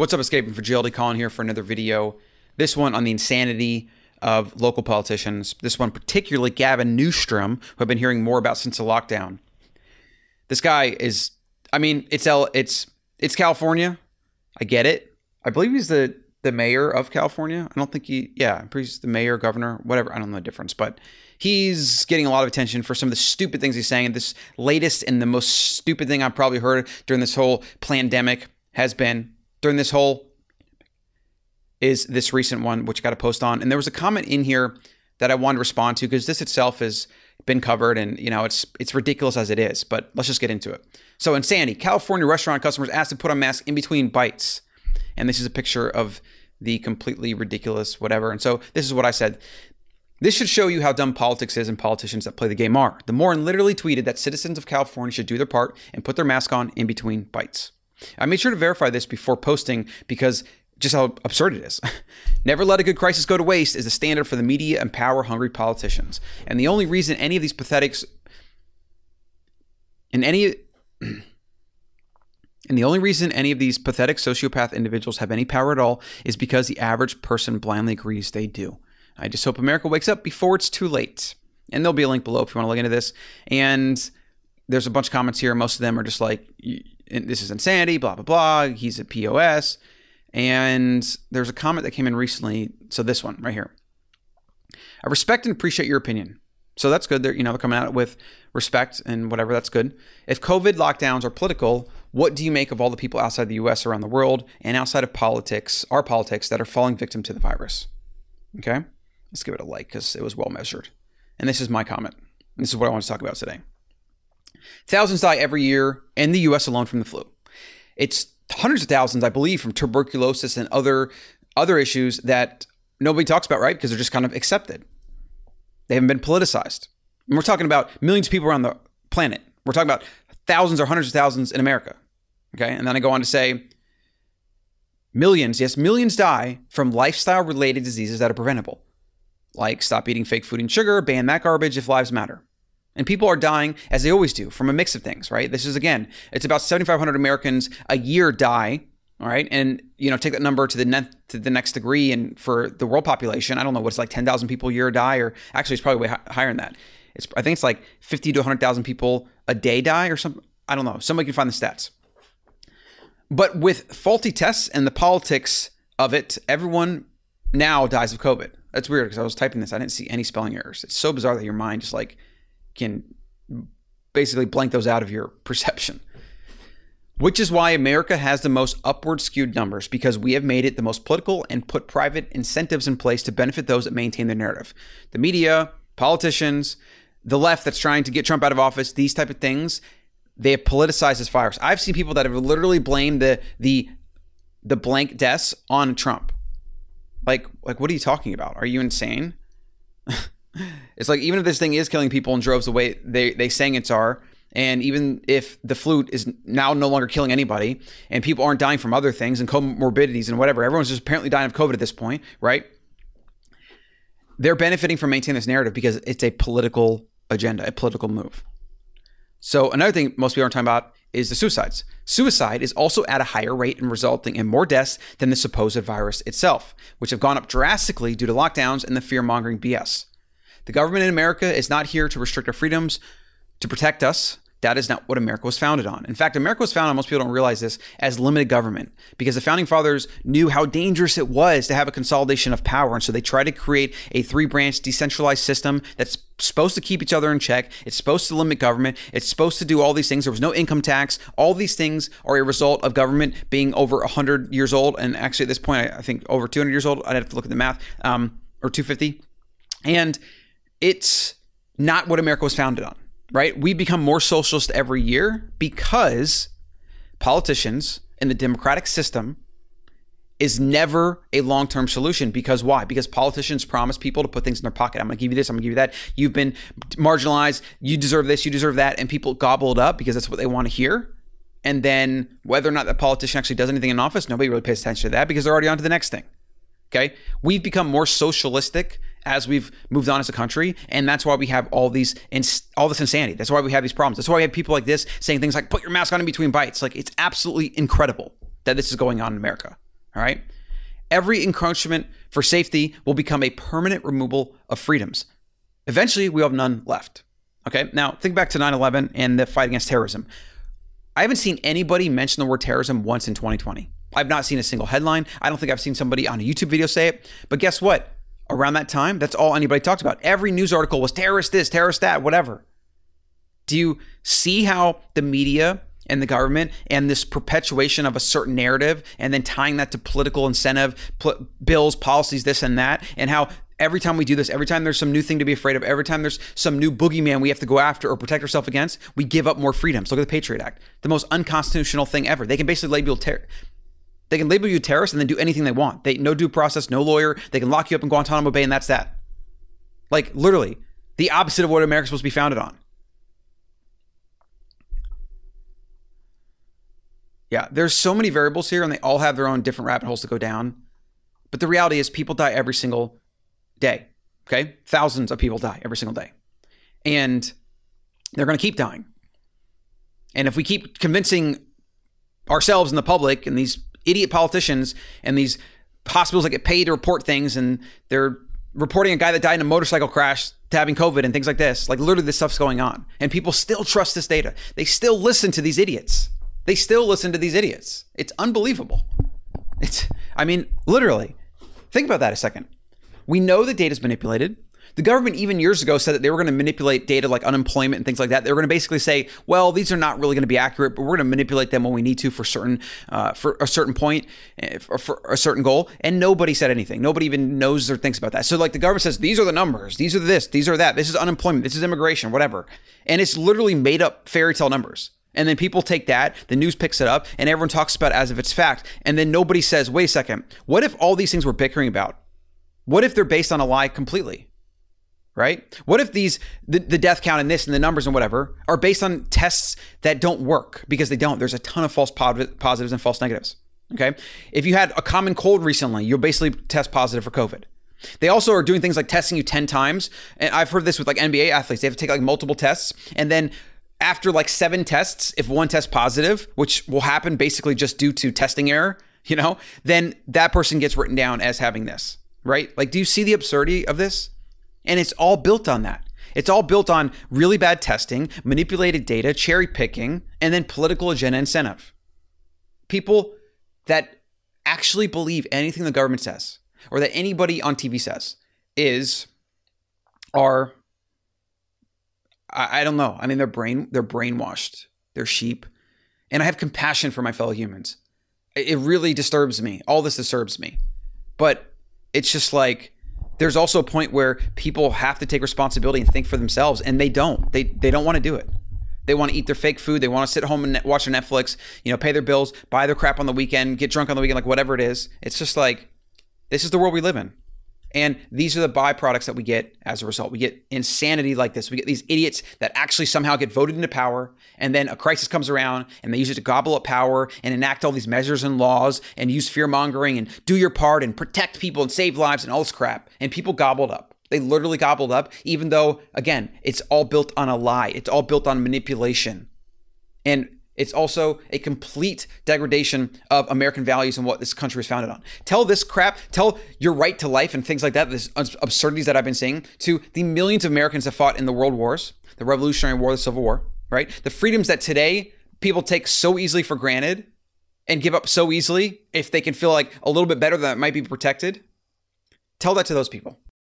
What's up, Escaping GLD Colin here for another video. This one on the insanity of local politicians. This one particularly Gavin Newsom, who I've been hearing more about since the lockdown. This guy is, I mean, it's L, it's it's California. I get it. I believe he's the the mayor of California. I don't think he, yeah, he's the mayor, governor, whatever. I don't know the difference, but he's getting a lot of attention for some of the stupid things he's saying. And this latest and the most stupid thing I've probably heard during this whole pandemic has been during this whole is this recent one, which I got a post on. And there was a comment in here that I wanted to respond to because this itself has been covered and you know it's it's ridiculous as it is, but let's just get into it. So in insanity. California restaurant customers asked to put on masks in between bites. And this is a picture of the completely ridiculous whatever. And so this is what I said. This should show you how dumb politics is and politicians that play the game are. The Morin literally tweeted that citizens of California should do their part and put their mask on in between bites. I made sure to verify this before posting because just how absurd it is. Never let a good crisis go to waste is the standard for the media and power hungry politicians. And the only reason any of these pathetics and any and the only reason any of these pathetic sociopath individuals have any power at all is because the average person blindly agrees they do. I just hope America wakes up before it's too late. And there'll be a link below if you want to look into this. And there's a bunch of comments here. Most of them are just like, this is insanity, blah, blah, blah. He's a POS. And there's a comment that came in recently. So this one right here. I respect and appreciate your opinion. So that's good. They're, you know, they're coming it with respect and whatever. That's good. If COVID lockdowns are political, what do you make of all the people outside the US, around the world, and outside of politics, our politics, that are falling victim to the virus? Okay. Let's give it a like because it was well measured. And this is my comment. This is what I want to talk about today. Thousands die every year in the US alone from the flu. It's hundreds of thousands, I believe, from tuberculosis and other other issues that nobody talks about, right? Because they're just kind of accepted. They haven't been politicized. And we're talking about millions of people around the planet. We're talking about thousands or hundreds of thousands in America. Okay. And then I go on to say millions, yes, millions die from lifestyle related diseases that are preventable, like stop eating fake food and sugar, ban that garbage if lives matter. And people are dying, as they always do, from a mix of things, right? This is, again, it's about 7,500 Americans a year die, all right? And, you know, take that number to the, ne- to the next degree. And for the world population, I don't know what's like 10,000 people a year die, or actually, it's probably way higher than that. It's, I think it's like 50 to 100,000 people a day die or something. I don't know. Somebody can find the stats. But with faulty tests and the politics of it, everyone now dies of COVID. That's weird because I was typing this. I didn't see any spelling errors. It's so bizarre that your mind just like can basically blank those out of your perception. Which is why America has the most upward skewed numbers because we have made it the most political and put private incentives in place to benefit those that maintain the narrative. The media, politicians, the left that's trying to get Trump out of office, these type of things, they have politicized this virus. I've seen people that have literally blamed the the the blank deaths on Trump. Like like what are you talking about? Are you insane? it's like even if this thing is killing people in droves the way they they saying it's are, and even if the flute is now no longer killing anybody, and people aren't dying from other things and comorbidities and whatever, everyone's just apparently dying of COVID at this point, right? They're benefiting from maintaining this narrative because it's a political agenda, a political move. So another thing most people aren't talking about is the suicides. Suicide is also at a higher rate and resulting in more deaths than the supposed virus itself, which have gone up drastically due to lockdowns and the fear mongering BS. The government in America is not here to restrict our freedoms, to protect us. That is not what America was founded on. In fact, America was founded, most people don't realize this, as limited government because the founding fathers knew how dangerous it was to have a consolidation of power. And so they tried to create a three branch decentralized system that's supposed to keep each other in check. It's supposed to limit government. It's supposed to do all these things. There was no income tax. All these things are a result of government being over 100 years old. And actually, at this point, I think over 200 years old. I'd have to look at the math, um, or 250. And it's not what America was founded on, right? We become more socialist every year because politicians in the democratic system is never a long term solution. Because why? Because politicians promise people to put things in their pocket. I'm going to give you this, I'm going to give you that. You've been marginalized. You deserve this, you deserve that. And people gobble it up because that's what they want to hear. And then whether or not that politician actually does anything in office, nobody really pays attention to that because they're already on to the next thing. Okay. We've become more socialistic as we've moved on as a country, and that's why we have all these ins- all this insanity. That's why we have these problems. That's why we have people like this saying things like "put your mask on in between bites." Like it's absolutely incredible that this is going on in America. All right. Every encroachment for safety will become a permanent removal of freedoms. Eventually, we have none left. Okay. Now, think back to 9 11 and the fight against terrorism. I haven't seen anybody mention the word terrorism once in 2020. I've not seen a single headline. I don't think I've seen somebody on a YouTube video say it. But guess what? Around that time, that's all anybody talked about. Every news article was terrorist this, terrorist that, whatever. Do you see how the media and the government and this perpetuation of a certain narrative and then tying that to political incentive, pl- bills, policies, this and that, and how every time we do this, every time there's some new thing to be afraid of, every time there's some new boogeyman we have to go after or protect ourselves against, we give up more freedoms. Look at the Patriot Act, the most unconstitutional thing ever. They can basically label ter- they can label you terrorist and then do anything they want. They no due process, no lawyer. They can lock you up in Guantanamo Bay and that's that. Like literally, the opposite of what America's supposed to be founded on. Yeah, there's so many variables here and they all have their own different rabbit holes to go down. But the reality is people die every single day. Okay? Thousands of people die every single day. And they're going to keep dying. And if we keep convincing ourselves and the public and these idiot politicians and these hospitals that get paid to report things and they're reporting a guy that died in a motorcycle crash to having COVID and things like this, like literally this stuff's going on. And people still trust this data. They still listen to these idiots. They still listen to these idiots. It's unbelievable. It's, I mean, literally. Think about that a second. We know the data is manipulated. The government, even years ago, said that they were going to manipulate data like unemployment and things like that. They were going to basically say, "Well, these are not really going to be accurate, but we're going to manipulate them when we need to for certain uh, for a certain point or eh, for a certain goal." And nobody said anything. Nobody even knows or thinks about that. So, like the government says, "These are the numbers. These are this. These are that. This is unemployment. This is immigration. Whatever," and it's literally made up fairy tale numbers. And then people take that, the news picks it up, and everyone talks about it as if it's fact. And then nobody says, wait a second, what if all these things we're bickering about, what if they're based on a lie completely? Right? What if these, the, the death count and this and the numbers and whatever, are based on tests that don't work because they don't? There's a ton of false positives and false negatives. Okay. If you had a common cold recently, you'll basically test positive for COVID. They also are doing things like testing you 10 times. And I've heard this with like NBA athletes. They have to take like multiple tests. And then after like seven tests, if one test positive, which will happen basically just due to testing error, you know, then that person gets written down as having this, right? Like, do you see the absurdity of this? And it's all built on that. It's all built on really bad testing, manipulated data, cherry picking, and then political agenda incentive. People that actually believe anything the government says or that anybody on TV says is are I, I don't know. I mean, they're brain they're brainwashed. They're sheep, and I have compassion for my fellow humans. It really disturbs me. All this disturbs me, but it's just like there's also a point where people have to take responsibility and think for themselves, and they don't. They they don't want to do it. They want to eat their fake food. They want to sit home and watch their Netflix. You know, pay their bills, buy their crap on the weekend, get drunk on the weekend, like whatever it is. It's just like this is the world we live in. And these are the byproducts that we get as a result. We get insanity like this. We get these idiots that actually somehow get voted into power, and then a crisis comes around and they use it to gobble up power and enact all these measures and laws and use fear mongering and do your part and protect people and save lives and all this crap. And people gobbled up. They literally gobbled up, even though, again, it's all built on a lie, it's all built on manipulation. And it's also a complete degradation of American values and what this country is founded on. Tell this crap, tell your right to life and things like that, this absurdities that I've been saying to the millions of Americans that fought in the world wars, the Revolutionary War, the Civil War, right? The freedoms that today people take so easily for granted and give up so easily if they can feel like a little bit better that might be protected. Tell that to those people.